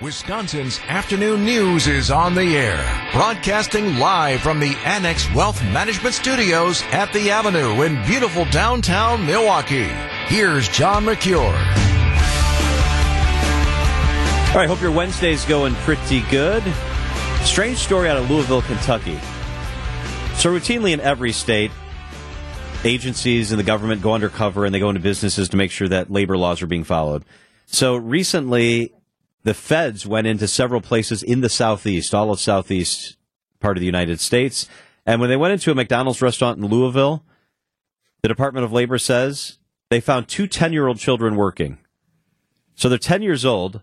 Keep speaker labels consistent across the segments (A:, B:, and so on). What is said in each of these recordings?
A: Wisconsin's afternoon news is on the air, broadcasting live from the Annex Wealth Management Studios at the Avenue in beautiful downtown Milwaukee. Here's John Mercure.
B: All right, hope your Wednesday's going pretty good. Strange story out of Louisville, Kentucky. So, routinely in every state, agencies and the government go undercover and they go into businesses to make sure that labor laws are being followed. So, recently, the feds went into several places in the southeast, all of southeast part of the United States. And when they went into a McDonald's restaurant in Louisville, the Department of Labor says they found two 10 year old children working. So they're 10 years old.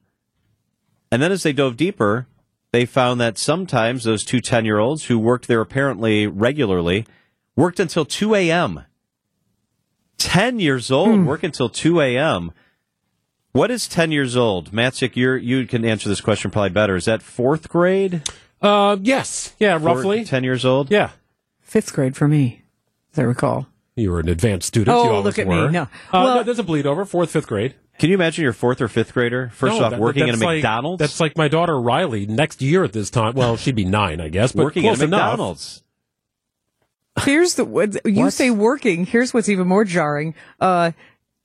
B: And then as they dove deeper, they found that sometimes those two 10 year olds who worked there apparently regularly worked until 2 a.m. 10 years old, hmm. work until 2 a.m. What is 10 years old? Matsick, you you can answer this question probably better. Is that fourth grade?
C: Uh, yes. Yeah,
B: Four-
C: roughly.
B: 10 years old?
C: Yeah.
D: Fifth grade for me, as I recall.
C: You were an advanced student.
D: Oh,
C: you always
D: look at me. No.
C: Uh,
D: Well-
C: no, there's a bleed over, fourth, fifth grade.
B: Can you imagine your fourth or fifth grader? First
C: No,
B: off,
C: that-
B: working in a
C: like-
B: McDonald's?
C: That's like my daughter Riley next year at this time. Well, she'd be nine, I guess, but
B: working
C: close
B: at a
C: enough.
B: McDonald's.
D: Here's the what- you
B: What?
D: say working. Here's what's even more jarring. Uh,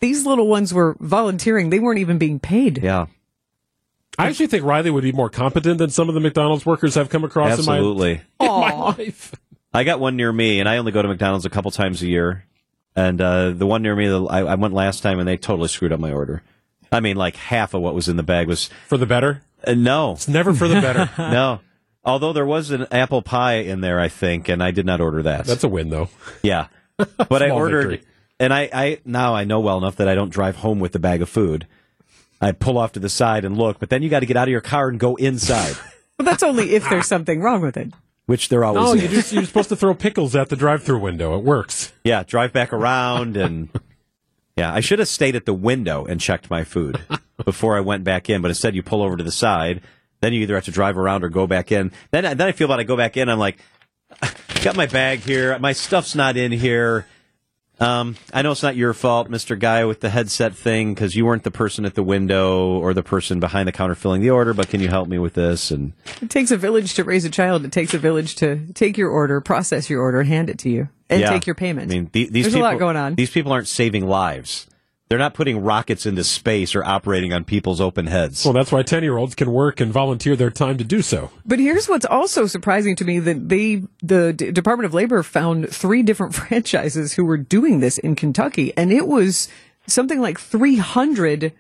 D: these little ones were volunteering. They weren't even being paid.
B: Yeah,
C: I actually think Riley would be more competent than some of the McDonald's workers I've come across
B: absolutely.
C: in my, in my life.
B: I got one near me, and I only go to McDonald's a couple times a year. And uh, the one near me, the- I, I went last time, and they totally screwed up my order. I mean, like half of what was in the bag was
C: For the better.
B: uh, no,
C: It's never for the better.
B: no. Although there was an apple pie in there, I think, and I did not order that.
C: That's a win, though.
B: yeah, but I ordered,
C: victory.
B: And I, I now I know well enough that I don't drive home with the bag of food. I pull off to the side and look, but then you got to get out of your car and go inside,
D: But that's only if there's something wrong with it.
B: which there always
C: No,
B: is.
C: you just, you're supposed to throw pickles at the drive-through window. It works.
B: Yeah, drive back around and yeah, I should have stayed at the window and checked my food before I went back in, but instead you pull over to the side. Then you either have to drive around or go back in. Then then I feel bad. I go back in. I'm like, got my bag here. My stuff's not in here. Um, I know it's not your fault, Mister Guy with the headset thing, because you weren't the person at the window or the person behind the counter filling the order. But can you help me with this? And
D: It takes a village to raise a child. It takes a village to take your order, process your order, hand it to you, and
B: Yeah.
D: take your payment.
B: I mean, the, these
D: There's
B: people,
D: a lot going on.
B: These people aren't saving lives. They're not putting rockets into space or operating on people's open heads.
C: Well, that's why 10-year-olds can work and volunteer their time to do so.
D: But here's what's also surprising to me that they, the D- Department of Labor found three different franchises who were doing this in Kentucky, and it was something like 300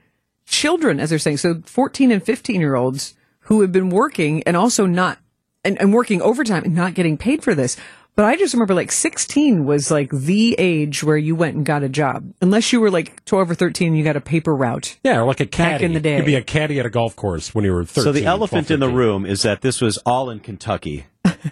D: children, as they're saying. So 14 and 15 year olds who have been working and also not, and, and working overtime and not getting paid for this. But I just remember like 16 was like the age where you went and got a job. Unless you were like 12 or 13 and you got a paper route.
C: Yeah, or like a caddy.
D: Back in the day.
C: You'd be a caddy at a golf course when you were 13.
B: so the
C: 12,
B: elephant in the room is that this was all in Kentucky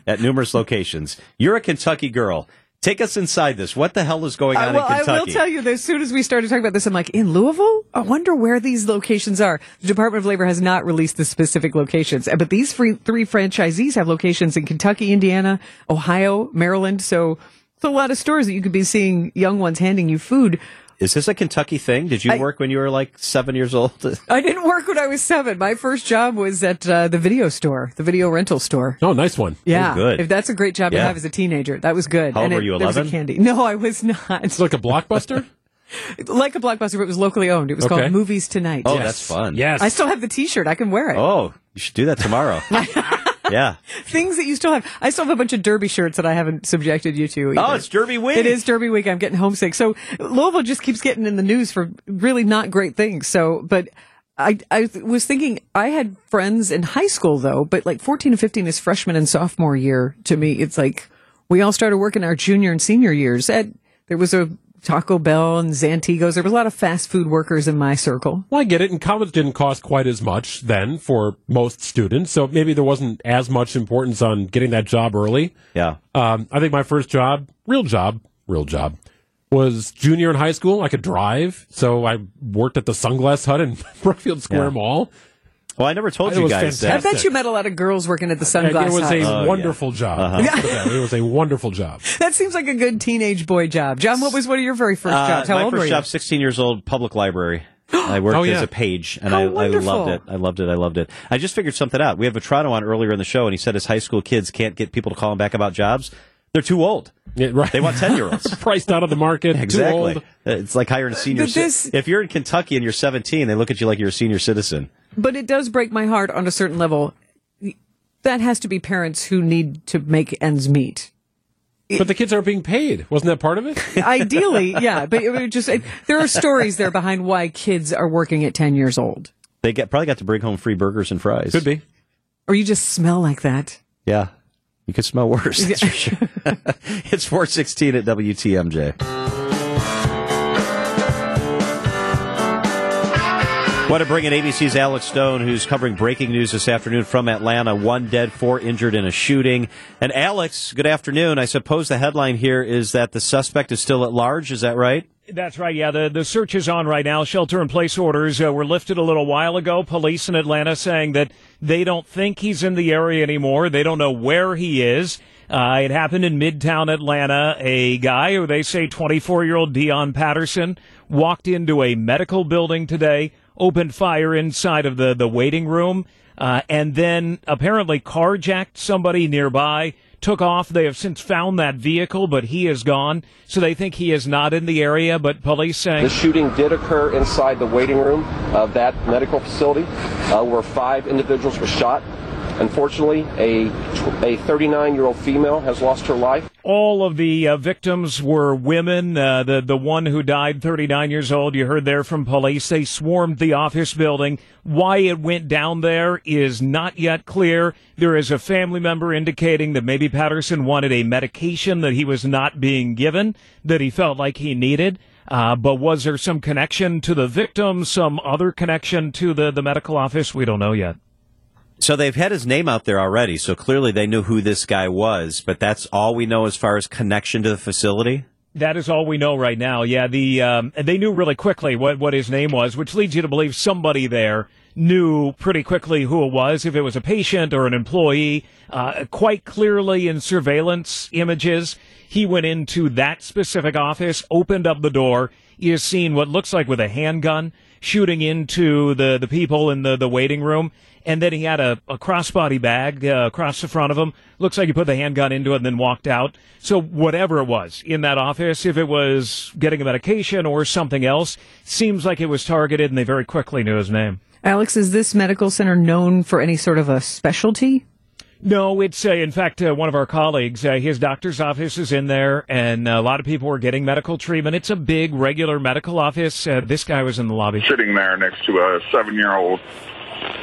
B: at numerous locations. You're a Kentucky girl. Take us inside this. What the hell is going on
D: Uh, well,
B: in Kentucky?
D: I will tell you that as soon as we started talking about this, I'm like, in Louisville? I wonder where these locations are. The Department of Labor has not released the specific locations, but these free, three franchisees have locations in Kentucky, Indiana, Ohio, Maryland. So it's a lot of stores that you could be seeing young ones handing you food.
B: Is this a Kentucky thing? Did you
D: I-
B: work when you were like seven years old?
D: I didn't work when I was seven. My first job was at uh, the video store, the video rental store.
C: Oh, nice one.
D: Yeah,
B: good.
D: if that's a great job to have as a teenager, that was good.
B: How old
D: and
B: were
D: it-
B: you,
D: was a
B: 11?
D: candy. No, I was not.
C: It's like a blockbuster?
D: like a blockbuster, but it was locally owned. It was
C: Okay.
D: called Movies Tonight.
B: Oh,
C: Yes.
B: that's fun.
C: Yes.
D: I still have the T-shirt. I can wear it.
B: Oh, you should do that tomorrow. yeah.
D: Things that you still have. I still have a bunch of Derby shirts that I haven't subjected you to.
B: Oh, it's Derby week.
D: It is Derby week. I'm getting homesick. So Louisville just keeps getting in the news for really not great things. So, but I, I was thinking I had friends in high school though, but like 14 and 15 is freshman and sophomore year to me. It's like we all started working our junior and senior years. At, there was a Taco Bell and Zantigos. There was a lot of fast food workers in my circle.
C: Well, I get it. And college didn't cost quite as much then for most students. So maybe there wasn't as much importance on getting that job early.
B: Yeah.
C: Um, I think my first job, real job, real job, was junior in high school. I could drive. So I worked at the Sunglass Hut in Brookfield Square
B: Yeah.
C: Mall.
B: Well, I never told
C: It
B: you
C: was
B: guys
D: I
B: that.
C: fantastic.
D: bet you met a lot of girls working at the
C: And
D: sunglass
C: it was
D: Hut.
C: a
B: Oh, yeah.
C: wonderful job. Let's put it that way. It was a wonderful job.
D: That seems like a good teenage boy job. John, what was one of your very first
B: Uh,
D: jobs? How
B: my
D: old
B: first
D: were you?
B: job, 16 years old, public library. I worked
C: Oh, yeah.
B: as a page, and I, I loved it. I loved it. I loved it. I just figured something out. We have a Vetrano on earlier in the show, and he said his high school kids can't get people to call him back about jobs. They're too old.
C: Yeah, right.
B: They want ten year olds.
C: priced out of the market. too
B: Exactly.
C: old.
B: It's like hiring a senior.
D: But
B: ci- if you're in Kentucky and you're 17, they look at you like you're a senior citizen.
D: But it does break my heart on a certain level. That has to be parents who need to make ends meet.
C: But the kids aren't being paid. Wasn't that part of it?
D: Ideally, yeah. But it would just it, there are stories there behind why kids are working at ten years old,
B: They get probably got to bring home free burgers and fries.
C: Could be.
D: or you just smell like that.
B: Yeah. You could smell worse. That's for sure. it's 416 at WTMJ. Want to bring in ABC's Alex Stone, who's covering breaking news this afternoon from Atlanta. One dead, four injured in a shooting. And Alex, good afternoon. I suppose the headline here is that the suspect is still at large. Is that right?
E: That's right. Yeah, the the search is on right now. Shelter in place orders uh, were lifted a little while ago. Police in Atlanta saying that they don't think he's in the area anymore. They don't know where he is. Uh, it happened in Midtown Atlanta. A guy who they say 24 year old Deion Patterson walked into a medical building today, opened fire inside of the the waiting room, uh, and then apparently carjacked somebody nearby took off. They have since found that vehicle, but he is gone. So they think he is not in the area, but police saying
F: The shooting did occur inside the waiting room of that medical facility, uh, where five individuals were shot. Unfortunately, a a 39 year old female has lost her life.
E: all of the uh, victims were women. Uh, the the one who died, 39 years old, you heard there from police. They swarmed the office building. Why it went down there is not yet clear. There is a family member indicating that maybe Patterson wanted a medication that he was not being given, that he felt like he needed. Uh, but was there some connection to the victim, some other connection to the, the medical office? We don't know yet.
B: So they've had his name out there already. So clearly they knew who this guy was, but that's all we know as far as connection to the facility.
E: That is all we know right now. Yeah, the um, they knew really quickly what, what his name was, which leads you to believe somebody there knew pretty quickly who it was, if it was a patient or an employee. Uh, quite clearly in surveillance images, he went into that specific office, opened up the door. Is seen what looks like with a handgun shooting into the, the people in the, the waiting room. And then he had a, a crossbody bag uh, across the front of him. Looks like he put the handgun into it and then walked out. So whatever it was in that office, if it was getting a medication or something else, seems like it was targeted and they very quickly knew his name.
D: Alex, is this medical center known for any sort of a specialty?
E: No, it's uh, in fact uh, one of our colleagues. Uh, his doctor's office is in there, and a lot of people were getting medical treatment. It's a big, regular medical office. Uh, this guy was in the lobby.
G: sitting there next to a seven year old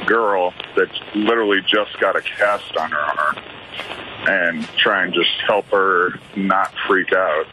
G: girl that literally just got a cast on her arm and try and just help her not freak out.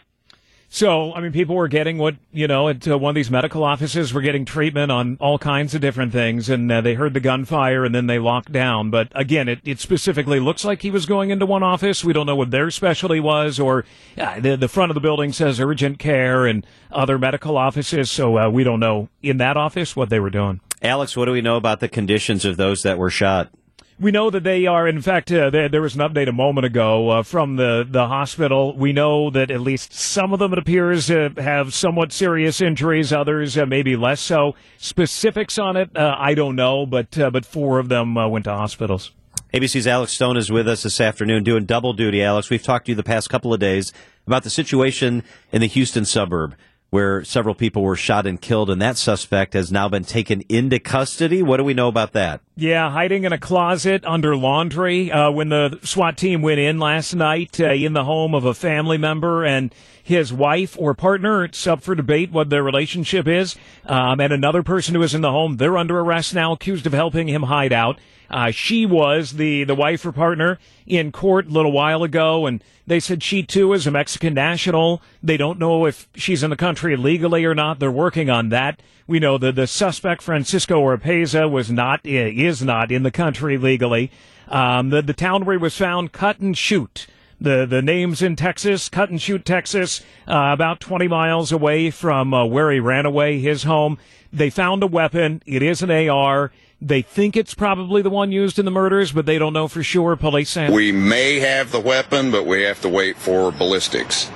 E: So, I mean, people were getting what, you know, at uh, one of these medical offices were getting treatment on all kinds of different things, and uh, they heard the gunfire and then they locked down. But again, it, it specifically looks like he was going into one office. We don't know what their specialty was, or uh, the, the front of the building says urgent care and other medical offices, so uh, we don't know in that office what they were doing.
B: Alex, what do we know about the conditions of those that were shot?
E: We know that they are, in fact, uh, there, there was an update a moment ago uh, from the, the hospital. We know that at least some of them, it appears, uh, have somewhat serious injuries, others uh, maybe less so. Specifics on it, uh, I don't know, but, uh, but four of them uh, went to hospitals.
B: ABC's Alex Stone is with us this afternoon doing double duty. Alex, we've talked to you the past couple of days about the situation in the Houston suburb where several people were shot and killed, and that suspect has now been taken into custody. What do we know about that?
E: Yeah, hiding in a closet under laundry uh, when the SWAT team went in last night uh, in the home of a family member and his wife or partner. It's up for debate what their relationship is. Um, and another person who is in the home, they're under arrest now, accused of helping him hide out. Uh, she was the, the wife or partner in court a little while ago, and they said she too is a Mexican national. They don't know if she's in the country legally or not. They're working on that. We know that the suspect, Francisco Oropeza, was not, is not in the country legally. Um, the, the town where he was found, cut and shoot. The, the names in Texas, cut and shoot Texas, uh, about 20 miles away from uh, where he ran away, his home. They found a weapon. It is an AR. They think it's probably the one used in the murders, but they don't know for sure. Police say
H: We may have the weapon, but we have to wait for ballistics.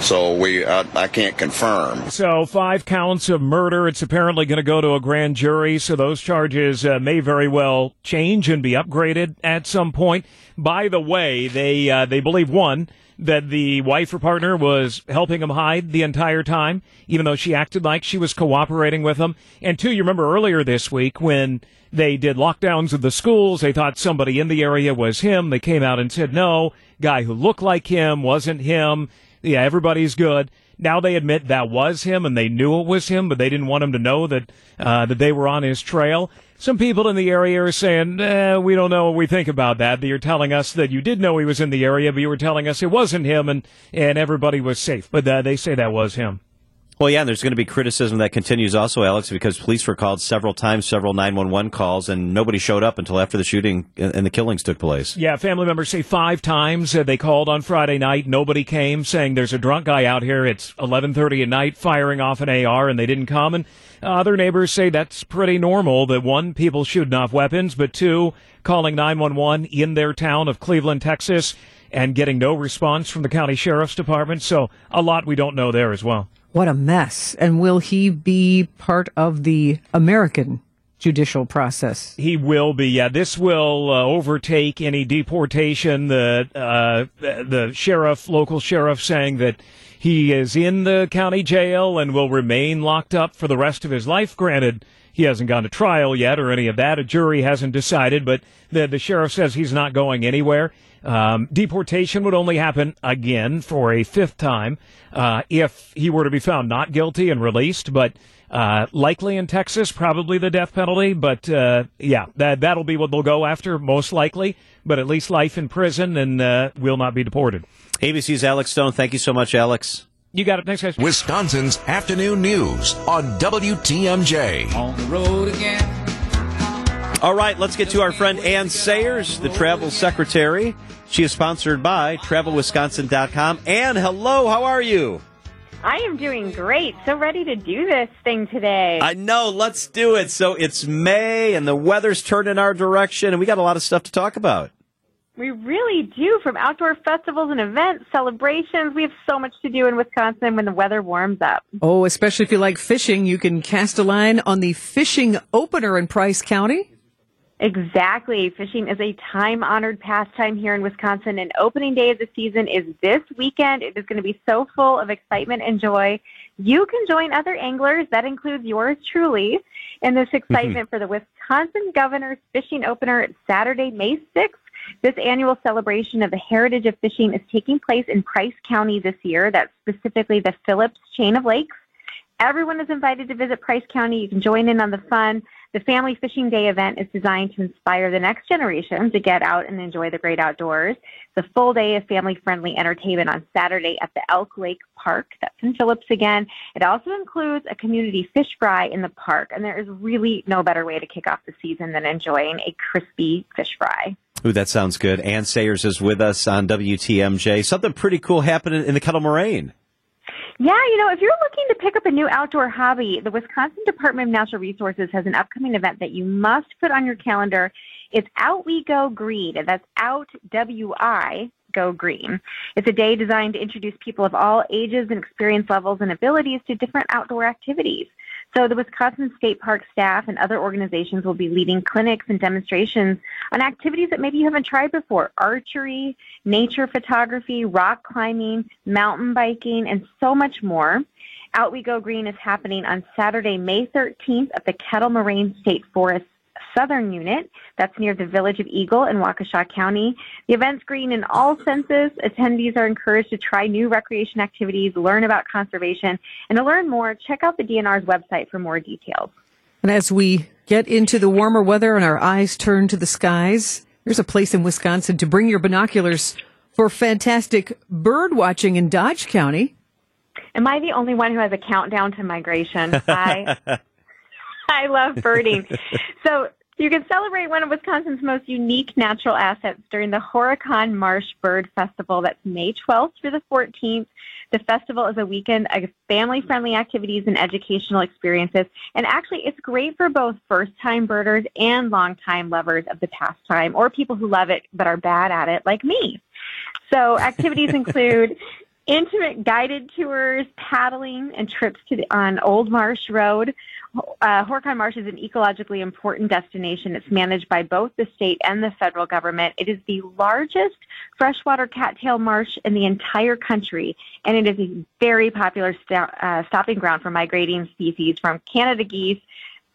H: So we, I, I can't confirm.
E: So five counts of murder. It's apparently going to go to a grand jury. So those charges uh, may very well change and be upgraded at some point. By the way, they uh, they believe one that the wife or partner was helping him hide the entire time, even though she acted like she was cooperating with him. And two, you remember earlier this week when they did lockdowns of the schools, they thought somebody in the area was him. They came out and said, no, guy who looked like him wasn't him. Yeah, everybody's good. Now they admit that was him and they knew it was him, but they didn't want him to know that, uh, that they were on his trail. Some people in the area are saying, eh, we don't know what we think about that. You're telling us that you did know he was in the area, but you were telling us it wasn't him and, and everybody was safe. But uh, they say that was him.
B: Well, yeah, and there's going to be criticism that continues also, Alex, because police were called several times, several 911 calls, and nobody showed up until after the shooting and the killings took place.
E: Yeah, family members say five times uh, they called on Friday night. Nobody came, saying there's a drunk guy out here. It's 11:30 at night, firing off an AR, and they didn't come. And other neighbors say that's pretty normal. That one, people shooting off weapons, but two, calling 911 in their town of Cleveland, Texas, and getting no response from the county sheriff's department. So a lot we don't know there as well.
D: What a mess. And will he be part of the American judicial process?
E: He will be. Yeah, this will uh, overtake any deportation. The uh, the sheriff, local sheriff, saying that he is in the county jail and will remain locked up for the rest of his life. Granted, he hasn't gone to trial yet or any of that. A jury hasn't decided, but the the sheriff says he's not going anywhere. Um, deportation would only happen again for a fifth time uh, if he were to be found not guilty and released. But uh, likely in Texas, probably the death penalty. But uh, yeah, that that'll be what they'll go after most likely. But at least life in prison and uh, will not be deported.
B: ABC's Alex Stone. Thank you so much, Alex.
E: You got it. Thanks, guys.
A: Wisconsin's afternoon news on WTMJ.
I: On the road again.
B: All right, let's get to our friend Anne Sayers, the travel secretary. She is sponsored by TravelWisconsin.com. Anne, hello, how are you?
J: I am doing great. So ready to do this thing today.
B: I know, let's do it. So it's May and the weather's turned in our direction and we got a lot of stuff to talk about.
J: We really do. From outdoor festivals and events, celebrations, we have so much to do in Wisconsin when the weather warms up.
D: Oh, especially if you like fishing, you can cast a line on the fishing opener in Price County.
J: Exactly. Fishing is a time honored pastime here in Wisconsin, and opening day of the season is this weekend. It is going to be so full of excitement and joy. You can join other anglers, that includes yours truly, in this mm-hmm. excitement for the Wisconsin Governor's Fishing Opener Saturday, May 6th. This annual celebration of the heritage of fishing is taking place in Price County this year. That's specifically the Phillips chain of lakes. Everyone is invited to visit Price County. You can join in on the fun. The Family Fishing Day event is designed to inspire the next generation to get out and enjoy the great outdoors. A full day of family friendly entertainment on Saturday at the Elk Lake Park. That's in Phillips again. It also includes a community fish fry in the park, and there is really no better way to kick off the season than enjoying a crispy fish fry.
B: Ooh, that sounds good. Anne Sayers is with us on WTMJ. Something pretty cool happening in the Kettle Moraine.
J: Yeah, you know, if you're looking to pick up a new outdoor hobby, the Wisconsin Department of Natural Resources has an upcoming event that you must put on your calendar. It's Out We Go Green, that's Out W I Go Green. It's a day designed to introduce people of all ages and experience levels and abilities to different outdoor activities. So the Wisconsin State Park staff and other organizations will be leading clinics and demonstrations on activities that maybe you haven't tried before. Archery, nature photography, rock climbing, mountain biking, and so much more. Out We Go Green is happening on Saturday, May 13th at the Kettle Moraine State Forest Southern Unit. That's near the village of Eagle in Waukesha County. The event's green in all senses. Attendees are encouraged to try new recreation activities, learn about conservation, and to learn more, check out the DNR's website for more details.
D: And as we get into the warmer weather and our eyes turn to the skies, there's a place in Wisconsin to bring your binoculars for fantastic bird watching in Dodge County.
J: Am I the only one who has a countdown to migration? I I love birding. so you can celebrate one of Wisconsin's most unique natural assets during the Horicon Marsh Bird Festival. That's May 12th through the 14th. The festival is a weekend of family friendly activities and educational experiences. And actually, it's great for both first time birders and long time lovers of the pastime or people who love it but are bad at it, like me. So, activities include intimate guided tours, paddling, and trips to the, on Old Marsh Road. Uh, Marsh is an ecologically important destination. It's managed by both the state and the federal government. It is the largest freshwater cattail marsh in the entire country, and it is a very popular st- uh, stopping ground for migrating species from Canada geese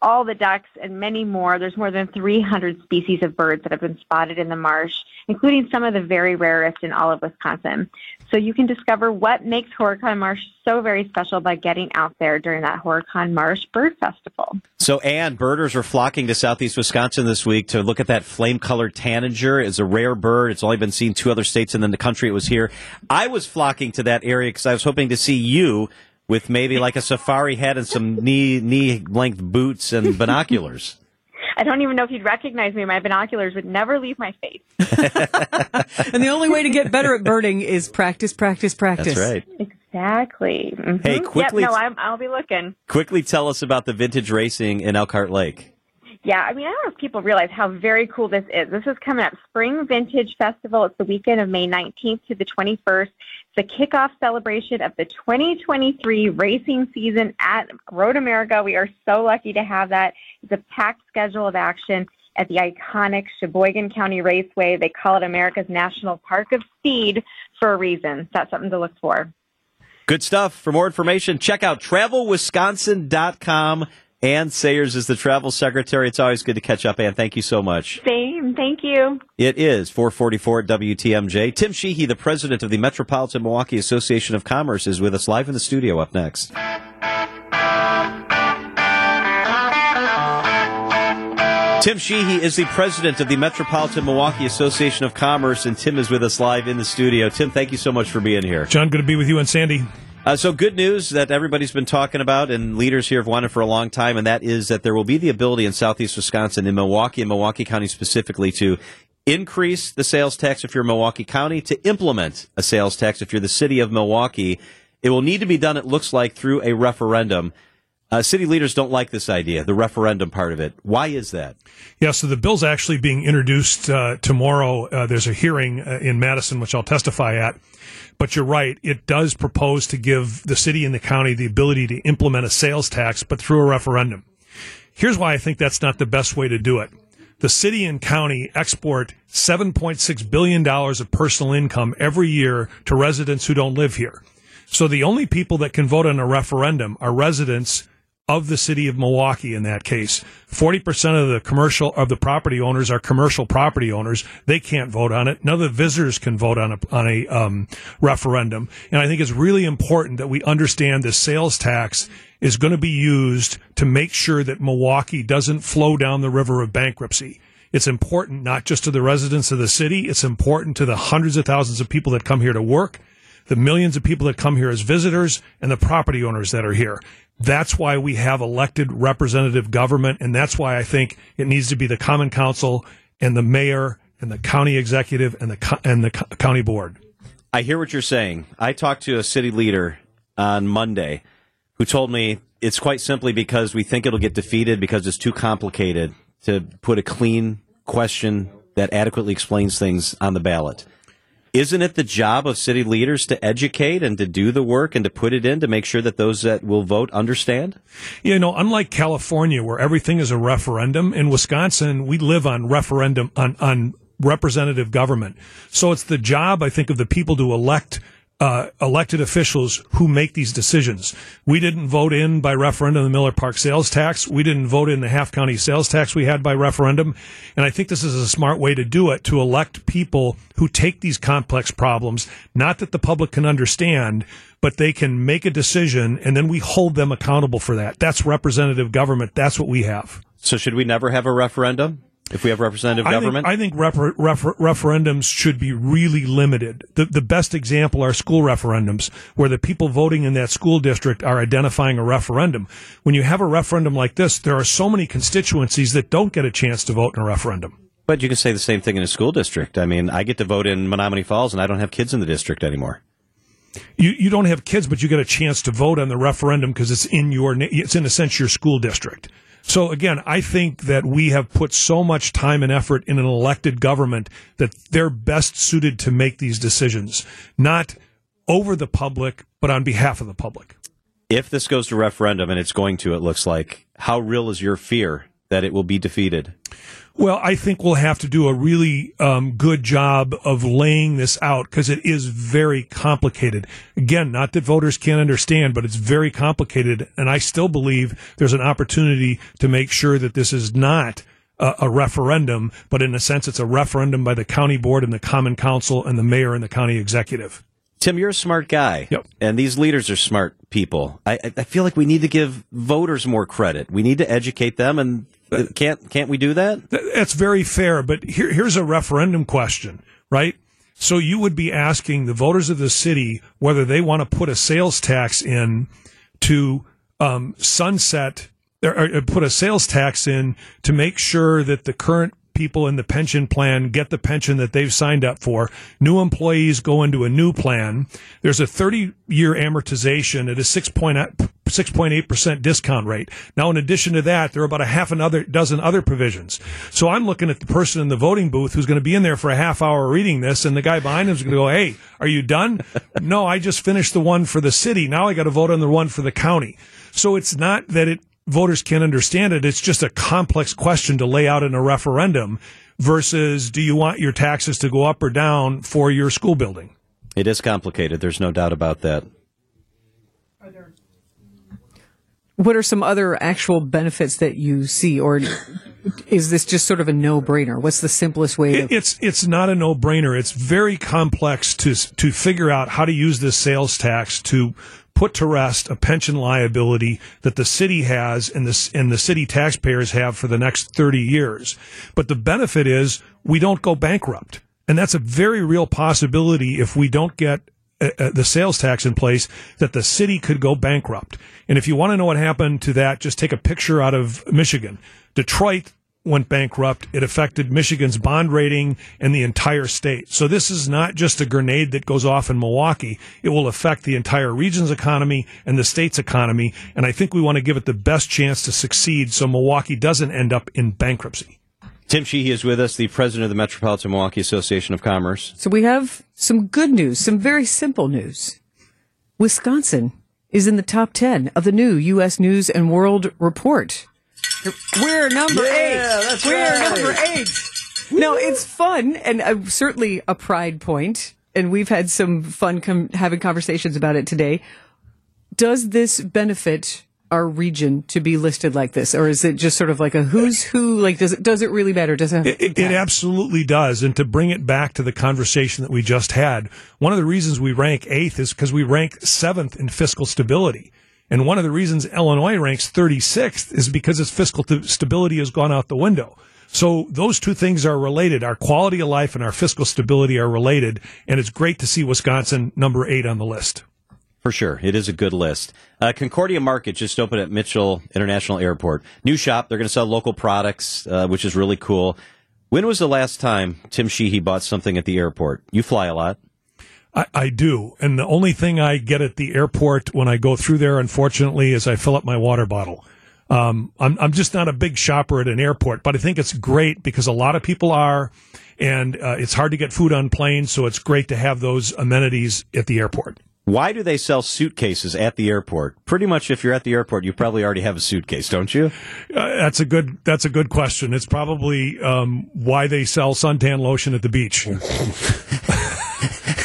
J: all the ducks, and many more. There's more than 300 species of birds that have been spotted in the marsh, including some of the very rarest in all of Wisconsin. So you can discover what makes Horicon Marsh so very special by getting out there during that Horicon Marsh Bird Festival.
B: So, Anne, birders are flocking to southeast Wisconsin this week to look at that flame-colored tanager. It's a rare bird. It's only been seen two other states, and then the country it was here. I was flocking to that area because I was hoping to see you with maybe like a safari hat and some knee knee length boots and binoculars.
J: I don't even know if you'd recognize me. My binoculars would never leave my face.
D: and the only way to get better at birding is practice, practice, practice.
B: That's right.
J: Exactly. Mm-hmm.
B: Hey, quickly.
J: Yep, no, I'm, I'll be looking.
B: Quickly tell us about the vintage racing in Elkhart Lake.
J: Yeah, I mean, I don't know if people realize how very cool this is. This is coming up, Spring Vintage Festival. It's the weekend of May 19th to the 21st. A kickoff celebration of the 2023 racing season at Road America. We are so lucky to have that. It's a packed schedule of action at the iconic Sheboygan County Raceway. They call it America's National Park of Speed for a reason. That's something to look for.
B: Good stuff. For more information, check out travelwisconsin.com Anne Sayers is the travel secretary. It's always good to catch up, Anne. Thank you so much.
J: Same. Thank you.
B: It is 444 at WTMJ. Tim Sheehy, the president of the Metropolitan Milwaukee Association of Commerce, is with us live in the studio up next. Tim Sheehy is the president of the Metropolitan Milwaukee Association of Commerce, and Tim is with us live in the studio. Tim, thank you so much for being here.
I: John, good to be with you and Sandy.
B: Uh, so, good news that everybody's been talking about and leaders here have wanted for a long time, and that is that there will be the ability in southeast Wisconsin, in Milwaukee and Milwaukee County specifically, to increase the sales tax if you're Milwaukee County, to implement a sales tax if you're the city of Milwaukee. It will need to be done, it looks like, through a referendum. Uh, city leaders don't like this idea, the referendum part of it. Why is that?
I: Yeah, so the bill's actually being introduced uh, tomorrow. Uh, there's a hearing uh, in Madison, which I'll testify at. But you're right, it does propose to give the city and the county the ability to implement a sales tax, but through a referendum. Here's why I think that's not the best way to do it. The city and county export $7.6 billion of personal income every year to residents who don't live here. So the only people that can vote on a referendum are residents of the city of Milwaukee in that case. 40% of the commercial of the property owners are commercial property owners. They can't vote on it. None of the visitors can vote on a, on a um, referendum. And I think it's really important that we understand the sales tax is going to be used to make sure that Milwaukee doesn't flow down the river of bankruptcy. It's important not just to the residents of the city. It's important to the hundreds of thousands of people that come here to work the millions of people that come here as visitors and the property owners that are here. That's why we have elected representative government, and that's why I think it needs to be the Common Council and the mayor and the county executive and the and the county board.
B: I hear what you're saying. I talked to a city leader on Monday who told me it's quite simply because we think it'll get defeated because it's too complicated to put a clean question that adequately explains things on the ballot. Isn't it the job of city leaders to educate and to do the work and to put it in to make sure that those that will vote understand?
I: You know, unlike California where everything is a referendum, in Wisconsin we live on referendum on on representative government. So it's the job I think of the people to elect uh, elected officials who make these decisions. We didn't vote in by referendum the Miller Park sales tax. We didn't vote in the half county sales tax we had by referendum. And I think this is a smart way to do it to elect people who take these complex problems, not that the public can understand, but they can make a decision and then we hold them accountable for that. That's representative government. That's what we have.
B: So should we never have a referendum? If we have representative
I: I
B: government?
I: Think, I think refer, refer, referendums should be really limited. The, the best example are school referendums, where the people voting in that school district are identifying a referendum. When you have a referendum like this, there are so many constituencies that don't get a chance to vote in a referendum.
B: But you can say the same thing in a school district. I mean, I get to vote in Menomonee Falls, and I don't have kids in the district anymore.
I: You you don't have kids, but you get a chance to vote on the referendum because it's in your it's in a sense your school district. So again, I think that we have put so much time and effort in an elected government that they're best suited to make these decisions, not over the public, but on behalf of the public.
B: If this goes to referendum, and it's going to, it looks like, how real is your fear that it will be defeated?
I: Well, I think we'll have to do a really um, good job of laying this out because it is very complicated. Again, not that voters can't understand, but it's very complicated. And I still believe there's an opportunity to make sure that this is not a, a referendum, but in a sense, it's a referendum by the county board and the common council and the mayor and the county executive.
B: Tim, you're a smart guy.
I: Yep.
B: And these leaders are smart people. I, I feel like we need to give voters more credit. We need to educate them, and can't can't we do that?
I: That's very fair. But here, here's a referendum question, right? So you would be asking the voters of the city whether they want to put a sales tax in to um, sunset or, or put a sales tax in to make sure that the current people in the pension plan get the pension that they've signed up for. New employees go into a new plan. There's a 30 year amortization at a 6.8% discount rate. Now, in addition to that, there are about a half another dozen other provisions. So I'm looking at the person in the voting booth who's going to be in there for a half hour reading this, and the guy behind him is going to go, Hey, are you done? no, I just finished the one for the city. Now I got to vote on the one for the county. So it's not that it voters can't understand it. It's just a complex question to lay out in a referendum versus do you want your taxes to go up or down for your school building?
B: It is complicated. There's no doubt about that.
D: What are some other actual benefits that you see, or is this just sort of a no-brainer? What's the simplest way?
I: It, it's it's not a no-brainer. It's very complex to to figure out how to use this sales tax to put to rest a pension liability that the city has and the, and the city taxpayers have for the next 30 years. But the benefit is we don't go bankrupt. And that's a very real possibility if we don't get uh, uh, the sales tax in place that the city could go bankrupt. And if you want to know what happened to that, just take a picture out of Michigan. Detroit went bankrupt. It affected Michigan's bond rating and the entire state. So this is not just a grenade that goes off in Milwaukee. It will affect the entire region's economy and the state's economy. And I think we want to give it the best chance to succeed so Milwaukee doesn't end up in bankruptcy.
B: Tim Sheehy is with us, the president of the Metropolitan Milwaukee Association of Commerce.
D: So we have some good news, some very simple news. Wisconsin is in the top 10 of the new U.S. News and World Report. We're number
B: Yeah,
D: eight.
B: that's
D: We're
B: right.
D: number eight. No, it's fun and uh, certainly a pride point, and we've had some fun com- having conversations about it today. Does this benefit our region to be listed like this, or is it just sort of like a who's who? Like, does it does it really matter? Does it?
I: It, it, absolutely does. And to bring it back to the conversation that we just had, one of the reasons we rank eighth is because we rank seventh in fiscal stability. And one of the reasons Illinois ranks 36th is because its fiscal t- stability has gone out the window. So those two things are related. Our quality of life and our fiscal stability are related. And it's great to see Wisconsin number eight on the list.
B: For sure. It is a good list. Uh, Concordia Market just opened at Mitchell International Airport. New shop. They're going to sell local products, uh, which is really cool. When was the last time Tim Sheehy bought something at the airport? You fly a lot.
I: I, I do. And the only thing I get at the airport when I go through there, unfortunately, is I fill up my water bottle. Um, I'm, I'm just not a big shopper at an airport, but I think it's great because a lot of people are, and uh, it's hard to get food on planes, so it's great to have those amenities at the airport.
B: Why do they sell suitcases at the airport? Pretty much, if you're at the airport, you probably already have a suitcase, don't you?
I: Uh, that's a good. That's a good question. It's probably um, why they sell suntan lotion at the beach.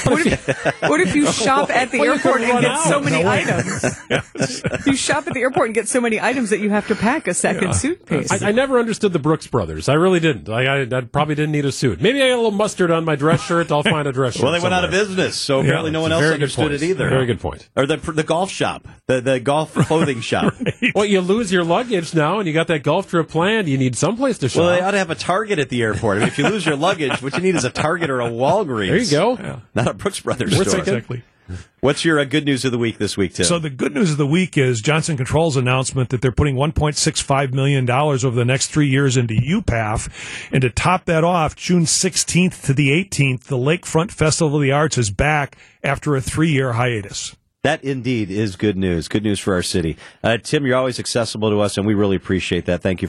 D: What if, what if you oh. shop at the airport and get so many items? you shop at the airport and get so many items that you have to pack a second suitcase.
C: I, I never understood the Brooks Brothers. I really didn't. Like, I, I probably didn't need a suit. Maybe I got a little mustard on my dress shirt. I'll find a dress shirt.
B: Well, they went out of business, so apparently no one else understood
C: point.
B: it either.
C: Very good point.
B: Or the the golf shop, the the golf clothing shop.
C: Well, you lose your luggage now, and you got that golf trip planned. You need someplace to shop.
B: Well, they ought to have a Target at the airport. I mean, if you lose your luggage, what you need is a Target or a Walgreens.
C: there you go.
B: Not a Brooks Brothers
C: We're
B: store.
I: Exactly.
B: What's your uh, good news of the week this week, Tim?
I: So the good news of the week is Johnson Controls announcement that they're putting 1.65 million dollars over the next three years into UPAF, and to top that off, June 16th to the 18th, the Lakefront Festival of the Arts is back after a three-year hiatus.
B: That indeed is good news. Good news for our city. Uh, Tim, you're always accessible to us, and we really appreciate that. Thank you.